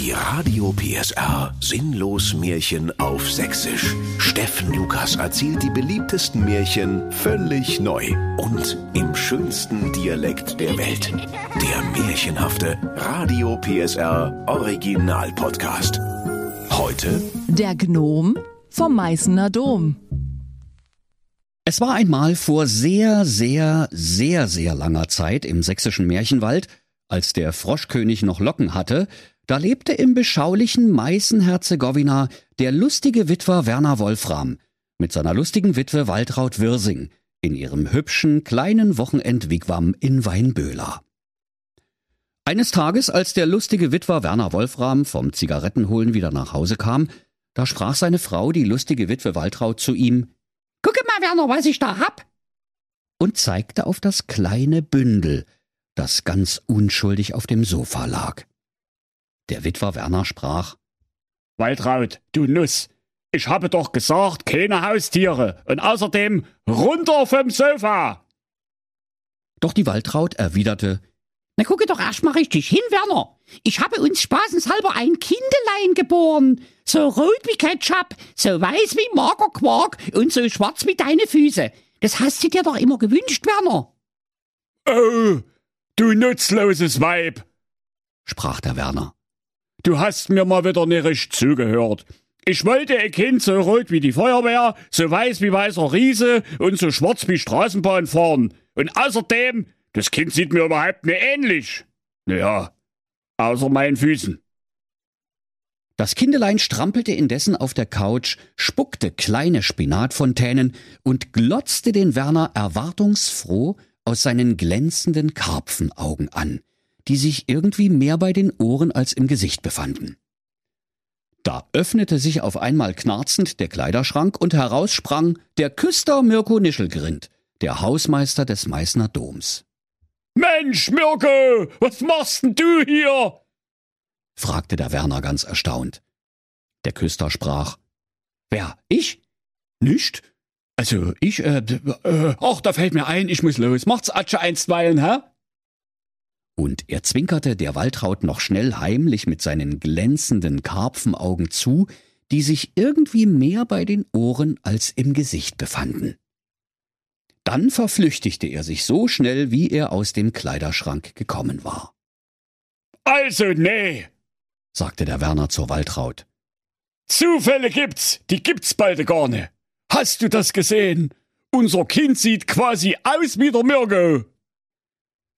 Die Radio PSR Sinnlos Märchen auf Sächsisch. Steffen Lukas erzählt die beliebtesten Märchen völlig neu und im schönsten Dialekt der Welt. Der märchenhafte Radio PSR Original Podcast. Heute Der Gnom vom Meißener Dom. Es war einmal vor sehr, sehr, sehr, sehr langer Zeit im sächsischen Märchenwald, als der Froschkönig noch Locken hatte, da lebte im beschaulichen Meißen-Herzegowina der lustige Witwer Werner Wolfram mit seiner lustigen Witwe Waltraud Wirsing in ihrem hübschen kleinen Wochenendwigwam in Weinböhler. Eines Tages, als der lustige Witwer Werner Wolfram vom Zigarettenholen wieder nach Hause kam, da sprach seine Frau, die lustige Witwe Waltraud, zu ihm Gucke mal, Werner, was ich da hab. und zeigte auf das kleine Bündel, das ganz unschuldig auf dem Sofa lag. Der Witwer Werner sprach Waltraud, du Nuss, ich habe doch gesagt, keine Haustiere und außerdem runter vom Sofa. Doch die Waltraud erwiderte Na, gucke doch erst mal richtig hin, Werner. Ich habe uns spaßenshalber ein Kindelein geboren. So rot wie Ketchup, so weiß wie Magerquark und so schwarz wie deine Füße. Das hast du dir doch immer gewünscht, Werner. Oh, du nutzloses Weib, sprach der Werner. Du hast mir mal wieder richtig zugehört. Ich wollte ein Kind so rot wie die Feuerwehr, so weiß wie weißer Riese und so schwarz wie Straßenbahn fahren. Und außerdem, das Kind sieht mir überhaupt nicht ähnlich. Naja, außer meinen Füßen. Das Kindelein strampelte indessen auf der Couch, spuckte kleine Spinatfontänen und glotzte den Werner erwartungsfroh aus seinen glänzenden Karpfenaugen an, die sich irgendwie mehr bei den Ohren als im Gesicht befanden. Da öffnete sich auf einmal knarzend der Kleiderschrank und heraus sprang der Küster Mirko Nischelgrind, der Hausmeister des Meißner Doms. Mensch, Mirko, was machst denn du hier? fragte der Werner ganz erstaunt. Der Küster sprach. Wer? Ich? Nicht? Also, ich, äh, äh, ach, da fällt mir ein, ich muss los. Macht's Atsche einstweilen, hä? Und er zwinkerte der Waltraud noch schnell heimlich mit seinen glänzenden Karpfenaugen zu, die sich irgendwie mehr bei den Ohren als im Gesicht befanden. Dann verflüchtigte er sich so schnell, wie er aus dem Kleiderschrank gekommen war, Also, nee. sagte der Werner zur Waltraud. Zufälle gibt's, die gibt's bald gar nicht. Hast du das gesehen? Unser Kind sieht quasi aus wie der Mirko.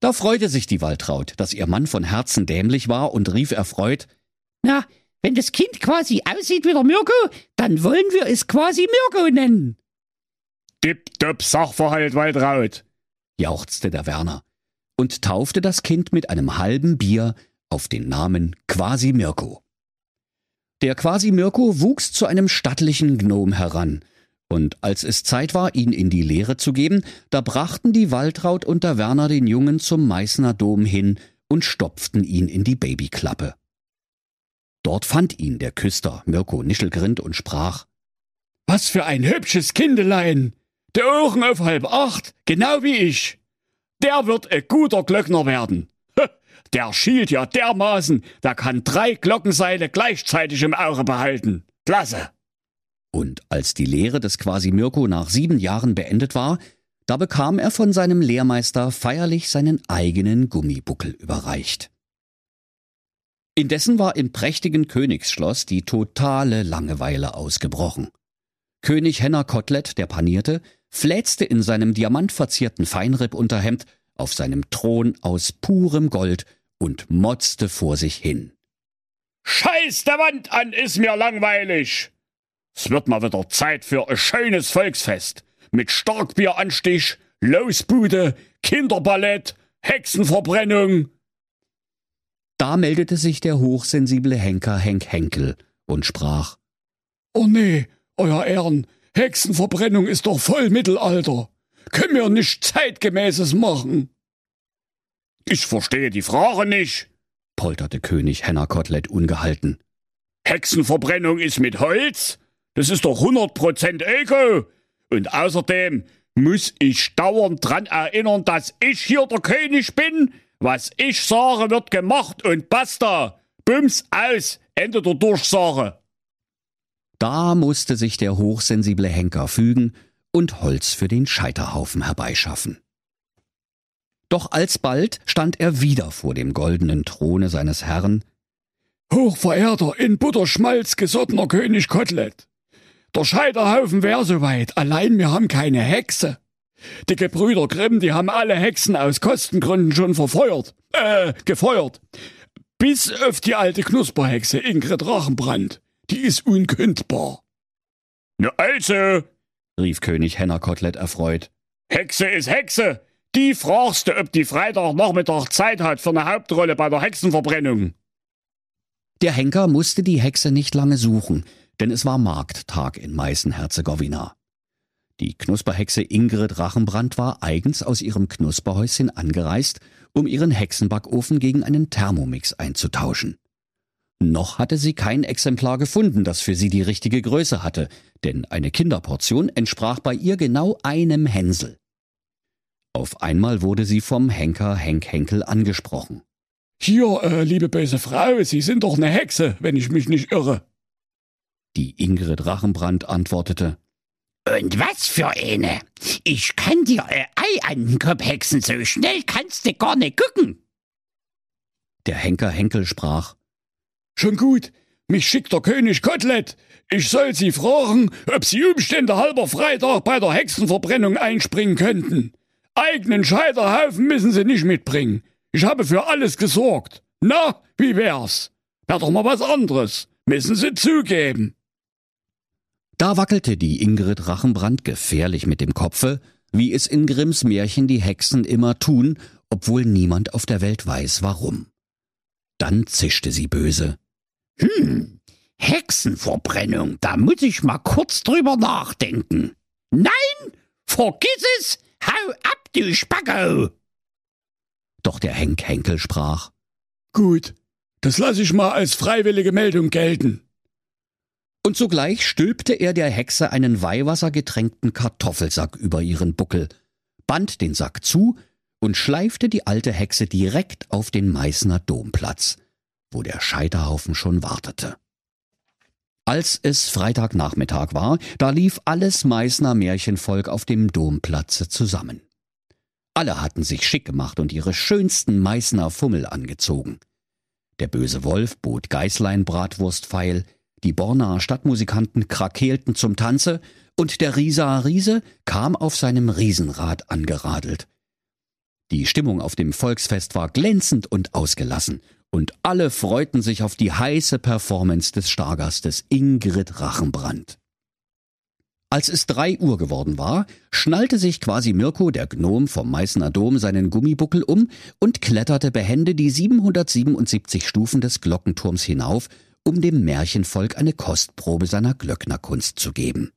Da freute sich die Waltraud, dass ihr Mann von Herzen dämlich war und rief erfreut, Na, wenn das Kind quasi aussieht wie der Mirko, dann wollen wir es quasi Mirko nennen. Tipptopp Sachverhalt, Waltraud. jauchzte der Werner und taufte das Kind mit einem halben Bier auf den Namen Quasi Mirko. Der Quasi Mirko wuchs zu einem stattlichen Gnom heran, und als es Zeit war, ihn in die Lehre zu geben, da brachten die Waltraud und der Werner den Jungen zum Meißner Dom hin und stopften ihn in die Babyklappe. Dort fand ihn der Küster Mirko Nischelgrind und sprach Was für ein hübsches Kindelein. Der Ohren auf halb acht, genau wie ich. Der wird ein guter Glöckner werden. Der schielt ja dermaßen, der kann drei Glockenseile gleichzeitig im Auge behalten. Klasse. Und als die Lehre des Quasi Mirko nach sieben Jahren beendet war, da bekam er von seinem Lehrmeister feierlich seinen eigenen Gummibuckel überreicht. Indessen war im prächtigen Königsschloss die totale Langeweile ausgebrochen. König Henner Kotelett, der panierte, fläzte in seinem diamantverzierten Feinrippunterhemd auf seinem Thron aus purem Gold und motzte vor sich hin. Scheiß der Wand an, ist mir langweilig. Es wird mal wieder Zeit für ein schönes Volksfest. Mit Starkbieranstich, Losbude, Kinderballett, Hexenverbrennung. Da meldete sich der hochsensible Henker Henk Henkel und sprach Oh nee, euer Ehren, Hexenverbrennung ist doch voll Mittelalter. Können wir nicht zeitgemäßes machen? Ich verstehe die Frage nicht. polterte König Henner Kotelett ungehalten. Hexenverbrennung ist mit Holz? Das ist doch 100% Öko. Und außerdem muss ich dauernd dran erinnern, dass ich hier der König bin. Was ich sage, wird gemacht und basta. Bums, aus, Ende der Durchsage. Da musste sich der hochsensible Henker fügen und Holz für den Scheiterhaufen herbeischaffen. Doch alsbald stand er wieder vor dem goldenen Throne seines Herrn. Hochverehrter, in Butterschmalz gesottener König Kotelett. Der Scheiterhaufen wär soweit, allein wir haben keine Hexe. Die Gebrüder Grimm, die haben alle Hexen aus Kostengründen schon verfeuert, äh, gefeuert. Bis auf die alte Knusperhexe Ingrid Rachenbrand. Die ist unkündbar. Na also, rief König Hennerkotelett erfreut. Hexe ist Hexe. Die fragst du, ob die Freitagnachmittag Zeit hat für eine Hauptrolle bei der Hexenverbrennung. Der Henker musste die Hexe nicht lange suchen, denn es war Markttag in Meißen-Herzegowina. Die Knusperhexe Ingrid Rachenbrand war eigens aus ihrem Knusperhäuschen angereist, um ihren Hexenbackofen gegen einen Thermomix einzutauschen. Noch hatte sie kein Exemplar gefunden, das für sie die richtige Größe hatte, denn eine Kinderportion entsprach bei ihr genau einem Hänsel. Auf einmal wurde sie vom Henker Henk Henkel angesprochen. Hier, äh, liebe böse Frau, Sie sind doch eine Hexe, wenn ich mich nicht irre. Die Ingrid Rachenbrand antwortete. Und was für eine? Ich kann dir ein Ei an den Kopf hexen, so schnell kannst du gar nicht gucken. Der Henker Henkel sprach. Schon gut, mich schickt der König Kotelett. Ich soll Sie fragen, ob Sie Umstände halber Freitag bei der Hexenverbrennung einspringen könnten. Eigenen Scheiterhaufen müssen Sie nicht mitbringen. Ich habe für alles gesorgt. Na, wie wär's? Wär doch mal was anderes. Müssen Sie zugeben. Da wackelte die Ingrid Rachenbrand gefährlich mit dem Kopfe, wie es in Grimms Märchen die Hexen immer tun, obwohl niemand auf der Welt weiß, warum. Dann zischte sie böse. Hm, Hexenverbrennung, da muss ich mal kurz drüber nachdenken. Nein, vergiss es, hau ab, du Spacko! Doch der Henk Henkel sprach. Gut, das lass ich mal als freiwillige Meldung gelten. Und sogleich stülpte er der Hexe einen weihwassergetränkten Kartoffelsack über ihren Buckel, band den Sack zu und schleifte die alte Hexe direkt auf den Meißner Domplatz, wo der Scheiterhaufen schon wartete. Als es Freitagnachmittag war, da lief alles Meißner Märchenvolk auf dem Domplatze zusammen. Alle hatten sich schick gemacht und ihre schönsten Meißner Fummel angezogen. Der böse Wolf bot Geißlein Bratwurstpfeil, die Bornaer Stadtmusikanten krakeelten zum Tanze und der Rieser Riese kam auf seinem Riesenrad angeradelt. Die Stimmung auf dem Volksfest war glänzend und ausgelassen und alle freuten sich auf die heiße Performance des Stargastes Ingrid Rachenbrand. Als es drei Uhr geworden war, schnallte sich quasi Mirko, der Gnom vom Meißner Dom, seinen Gummibuckel um und kletterte behende die 777 Stufen des Glockenturms hinauf um dem Märchenvolk eine Kostprobe seiner Glöcknerkunst zu geben.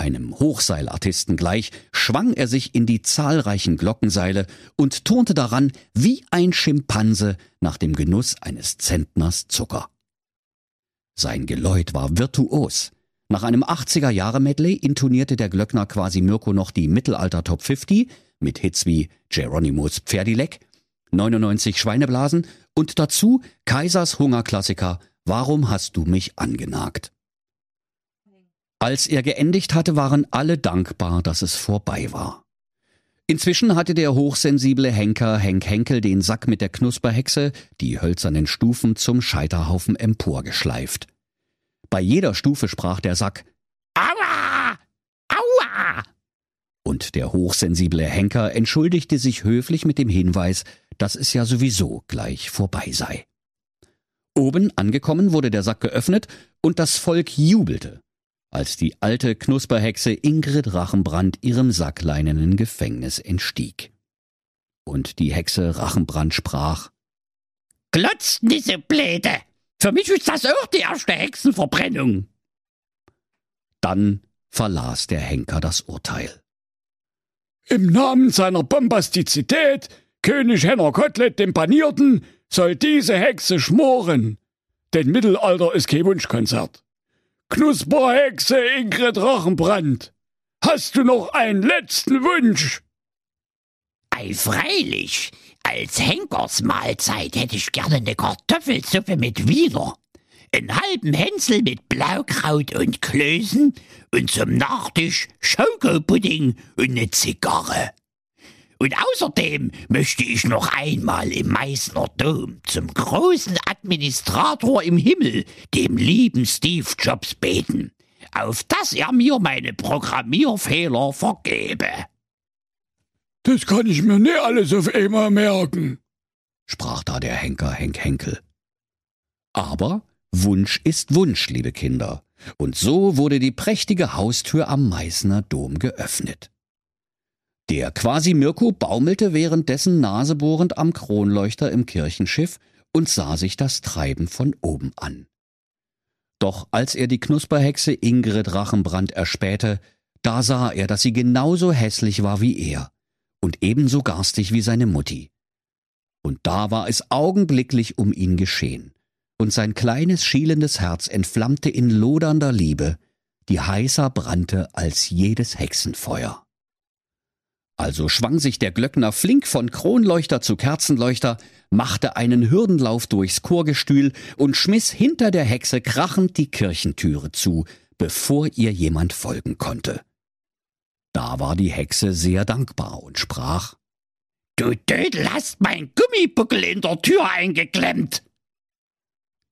Einem Hochseilartisten gleich schwang er sich in die zahlreichen Glockenseile und turnte daran wie ein Schimpanse nach dem Genuss eines Zentners Zucker. Sein Geläut war virtuos. Nach einem 80er-Jahre-Medley intonierte der Glöckner quasi Mirko noch die Mittelalter Top 50 mit Hits wie Geronimo's Pferdileck, 99 Schweineblasen und dazu Kaisers Hungerklassiker Warum hast du mich angenagt? Als er geendigt hatte, waren alle dankbar, dass es vorbei war. Inzwischen hatte der hochsensible Henker Henk Henkel den Sack mit der Knusperhexe die hölzernen Stufen zum Scheiterhaufen emporgeschleift. Bei jeder Stufe sprach der Sack Aua! Aua! Und der hochsensible Henker entschuldigte sich höflich mit dem Hinweis, dass es ja sowieso gleich vorbei sei. Oben angekommen wurde der Sack geöffnet und das Volk jubelte, als die alte Knusperhexe Ingrid Rachenbrand ihrem sackleinenen Gefängnis entstieg. Und die Hexe Rachenbrand sprach Glotzt diese Bläde! Für mich ist das auch die erste Hexenverbrennung. Dann verlas der Henker das Urteil. Im Namen seiner Bombastizität, König Henner Kotelett dem Panierten, soll diese Hexe schmoren. Denn Mittelalter ist kein Wunschkonzert. Knusperhexe Ingrid Rachenbrand, hast du noch einen letzten Wunsch? Ei, freilich. Als Henkersmahlzeit hätte ich gerne eine Kartoffelsuppe mit Wiener, einen halben Hänsel mit Blaukraut und Klößen und zum Nachtisch Schokopudding und eine Zigarre. Und außerdem möchte ich noch einmal im Meißner Dom zum großen Administrator im Himmel, dem lieben Steve Jobs, beten, auf dass er mir meine Programmierfehler vergebe. Das kann ich mir nicht alles auf einmal merken, sprach da der Henker Henk Henkel. Aber Wunsch ist Wunsch, liebe Kinder, und so wurde die prächtige Haustür am Meißner Dom geöffnet. Der quasi Mirko baumelte währenddessen nasebohrend am Kronleuchter im Kirchenschiff und sah sich das Treiben von oben an. Doch als er die Knusperhexe Ingrid Rachenbrand erspähte, da sah er, dass sie genauso hässlich war wie er und ebenso garstig wie seine Mutti. Und da war es augenblicklich um ihn geschehen, und sein kleines schielendes Herz entflammte in lodernder Liebe, die heißer brannte als jedes Hexenfeuer. Also schwang sich der Glöckner flink von Kronleuchter zu Kerzenleuchter, machte einen Hürdenlauf durchs Chorgestühl und schmiss hinter der Hexe krachend die Kirchentüre zu, bevor ihr jemand folgen konnte. Da war die Hexe sehr dankbar und sprach Du Dödel hast mein Gummibuckel in der Tür eingeklemmt.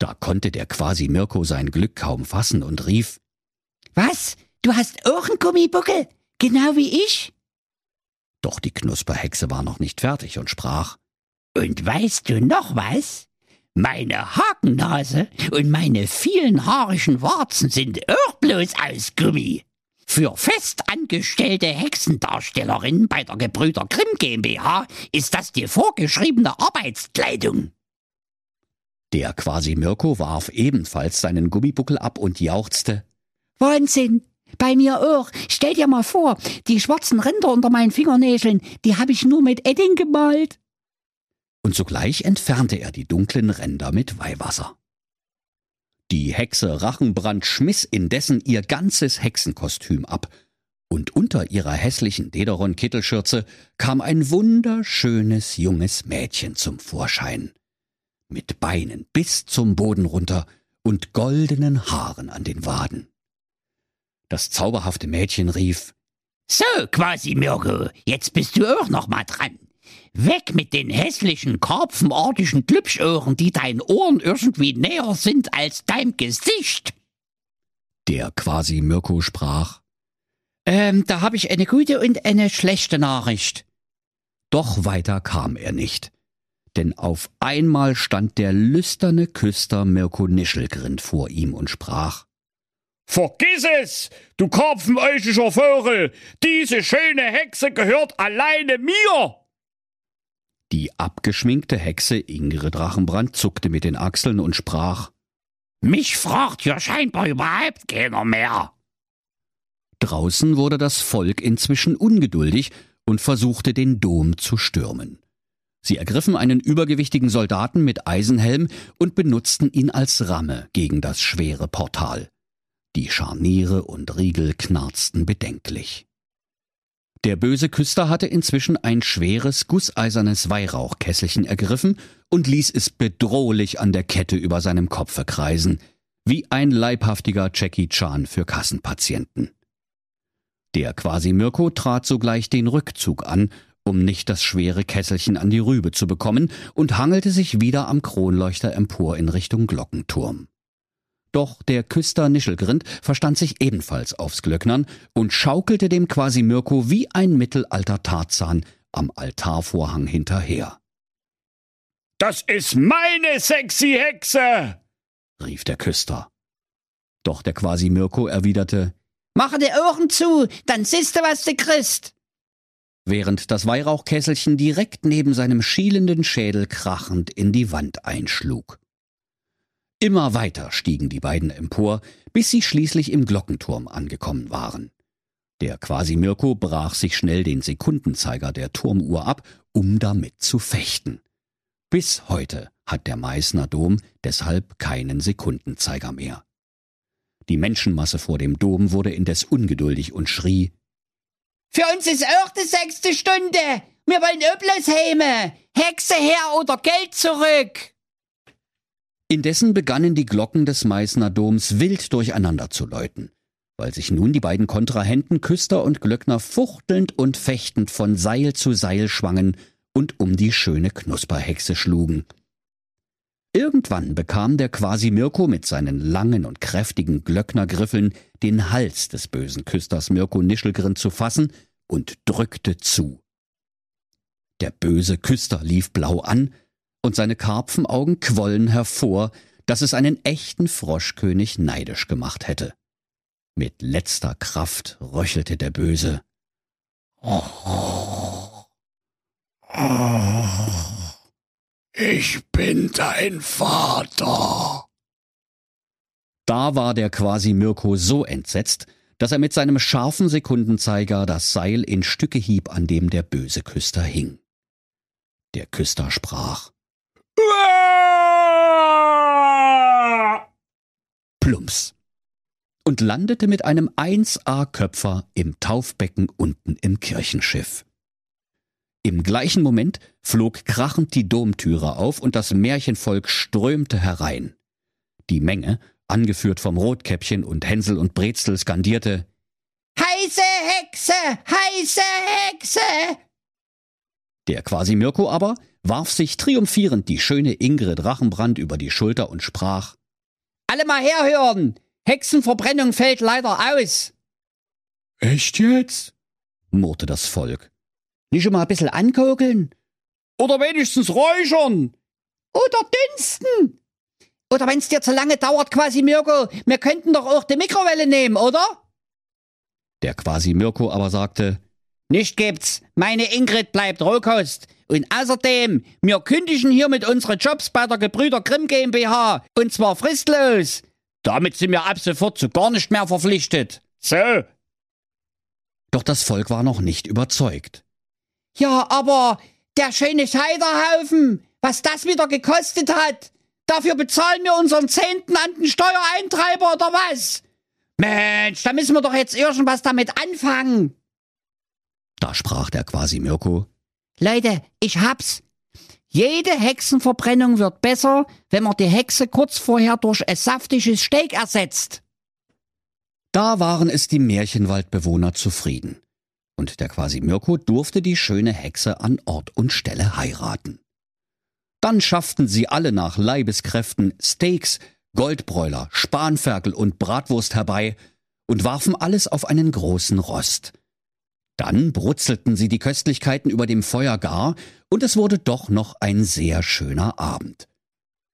Da konnte der quasi Mirko sein Glück kaum fassen und rief Was? Du hast auch einen Gummibuckel? Genau wie ich? Doch die Knusperhexe war noch nicht fertig und sprach Und weißt du noch was? Meine Hakennase und meine vielen haarigen Warzen sind auch bloß aus Gummi. Für festangestellte Hexendarstellerinnen bei der Gebrüder Grimm GmbH ist das die vorgeschriebene Arbeitskleidung. Der quasi Mirko warf ebenfalls seinen Gummibuckel ab und jauchzte Wahnsinn! Bei mir auch. Stell dir mal vor, die schwarzen Ränder unter meinen Fingernägeln, die habe ich nur mit Edding gemalt. Und sogleich entfernte er die dunklen Ränder mit Weihwasser. Die Hexe Rachenbrand schmiss indessen ihr ganzes Hexenkostüm ab, und unter ihrer hässlichen Dederon-Kittelschürze kam ein wunderschönes junges Mädchen zum Vorschein, mit Beinen bis zum Boden runter und goldenen Haaren an den Waden. Das zauberhafte Mädchen rief So, quasi Mirko, jetzt bist du auch noch mal dran. Weg mit den hässlichen, karpfenartigen Klüpschöhren, die deinen Ohren irgendwie näher sind als dein Gesicht. Der quasi Mirko sprach Ähm, da hab ich eine gute und eine schlechte Nachricht. Doch weiter kam er nicht. Denn auf einmal stand der lüsterne Küster Mirko Nischelgrind vor ihm und sprach Vergiss es, du karpfenäugischer Vogel! Diese schöne Hexe gehört alleine mir! Die abgeschminkte Hexe Ingrid Drachenbrand zuckte mit den Achseln und sprach Mich fragt ja scheinbar überhaupt keiner mehr. Draußen wurde das Volk inzwischen ungeduldig und versuchte den Dom zu stürmen. Sie ergriffen einen übergewichtigen Soldaten mit Eisenhelm und benutzten ihn als Ramme gegen das schwere Portal. Die Scharniere und Riegel knarzten bedenklich. Der böse Küster hatte inzwischen ein schweres, gusseisernes Weihrauchkesselchen ergriffen und ließ es bedrohlich an der Kette über seinem Kopfe kreisen, wie ein leibhaftiger Jackie Chan für Kassenpatienten. Der quasi Mirko trat sogleich den Rückzug an, um nicht das schwere Kesselchen an die Rübe zu bekommen, und hangelte sich wieder am Kronleuchter empor in Richtung Glockenturm. Doch der Küster Nischelgrind verstand sich ebenfalls aufs Glöcknern und schaukelte dem quasi Mirko wie ein mittelalter Tarzan am Altarvorhang hinterher. Das ist meine sexy Hexe! rief der Küster. Doch der quasi Mirko erwiderte Mache die Ohren zu, dann siehst du, was du kriegst. Während das Weihrauchkesselchen direkt neben seinem schielenden Schädel krachend in die Wand einschlug. Immer weiter stiegen die beiden empor, bis sie schließlich im Glockenturm angekommen waren. Der quasi Mirko brach sich schnell den Sekundenzeiger der Turmuhr ab, um damit zu fechten. Bis heute hat der Meißner Dom deshalb keinen Sekundenzeiger mehr. Die Menschenmasse vor dem Dom wurde indes ungeduldig und schrie Für uns ist auch die sechste Stunde. Wir wollen Öblers heime. Hexe her oder Geld zurück. Indessen begannen die Glocken des Meißner Doms wild durcheinander zu läuten, weil sich nun die beiden Kontrahenten Küster und Glöckner fuchtelnd und fechtend von Seil zu Seil schwangen und um die schöne Knusperhexe schlugen. Irgendwann bekam der quasi Mirko mit seinen langen und kräftigen Glöcknergriffeln den Hals des bösen Küsters Mirko Nischelgrin zu fassen und drückte zu. Der böse Küster lief blau an, und seine Karpfenaugen quollen hervor, dass es einen echten Froschkönig neidisch gemacht hätte. Mit letzter Kraft röchelte der Böse. Ich bin dein Vater. Da war der quasi Mirko so entsetzt, dass er mit seinem scharfen Sekundenzeiger das Seil in Stücke hieb, an dem der böse Küster hing. Der Küster sprach. Plumps. Und landete mit einem 1A-Köpfer im Taufbecken unten im Kirchenschiff. Im gleichen Moment flog krachend die Domtüre auf und das Märchenvolk strömte herein. Die Menge, angeführt vom Rotkäppchen und Hänsel und Brezel, skandierte Heiße Hexe, heiße Hexe. Der quasi Mirko aber warf sich triumphierend die schöne Ingrid Rachenbrand über die Schulter und sprach Alle mal herhören. Hexenverbrennung fällt leider aus. Echt jetzt? murrte das Volk. Nicht schon mal ein bisschen ankokeln? Oder wenigstens räuchern. Oder dünsten? Oder wenn's dir zu lange dauert, quasi Mirko, wir könnten doch auch die Mikrowelle nehmen, oder? Der quasi Mirko aber sagte Nicht gibt's. Meine Ingrid bleibt Rohkost. Und außerdem, wir kündigen hiermit unsere Jobs bei der Gebrüder Grimm GmbH. Und zwar fristlos. Damit sind wir ab sofort zu gar nicht mehr verpflichtet. So, Doch das Volk war noch nicht überzeugt. Ja, aber der schöne Scheiterhaufen, was das wieder gekostet hat, dafür bezahlen wir unseren Zehnten an den Steuereintreiber oder was? Mensch, da müssen wir doch jetzt irgendwas damit anfangen. Da sprach der quasi Mirko Leute, ich hab's. Jede Hexenverbrennung wird besser, wenn man die Hexe kurz vorher durch ein saftiges Steak ersetzt. Da waren es die Märchenwaldbewohner zufrieden. Und der quasi Mirko durfte die schöne Hexe an Ort und Stelle heiraten. Dann schafften sie alle nach Leibeskräften Steaks, Goldbräuler, Spanferkel und Bratwurst herbei und warfen alles auf einen großen Rost. Dann brutzelten sie die Köstlichkeiten über dem Feuer gar, und es wurde doch noch ein sehr schöner Abend.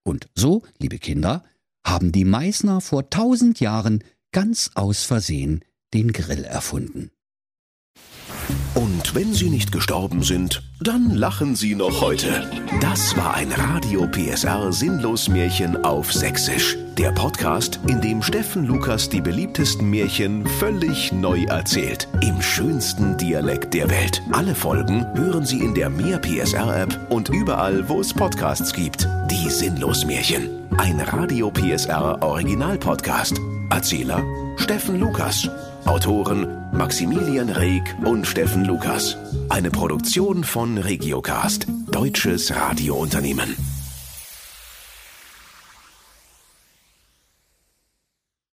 Und so, liebe Kinder, haben die Meißner vor tausend Jahren ganz aus Versehen den Grill erfunden. Und wenn sie nicht gestorben sind, dann lachen sie noch heute. Das war ein Radio PSR Sinnlos Märchen auf Sächsisch. Der Podcast, in dem Steffen Lukas die beliebtesten Märchen völlig neu erzählt. Im schönsten Dialekt der Welt. Alle Folgen hören Sie in der Mehr PSR App und überall, wo es Podcasts gibt. Die Sinnlos Märchen. Ein Radio PSR Original Podcast. Erzähler Steffen Lukas. Autoren Maximilian Reg und Steffen Lukas. Eine Produktion von Regiocast, deutsches Radiounternehmen.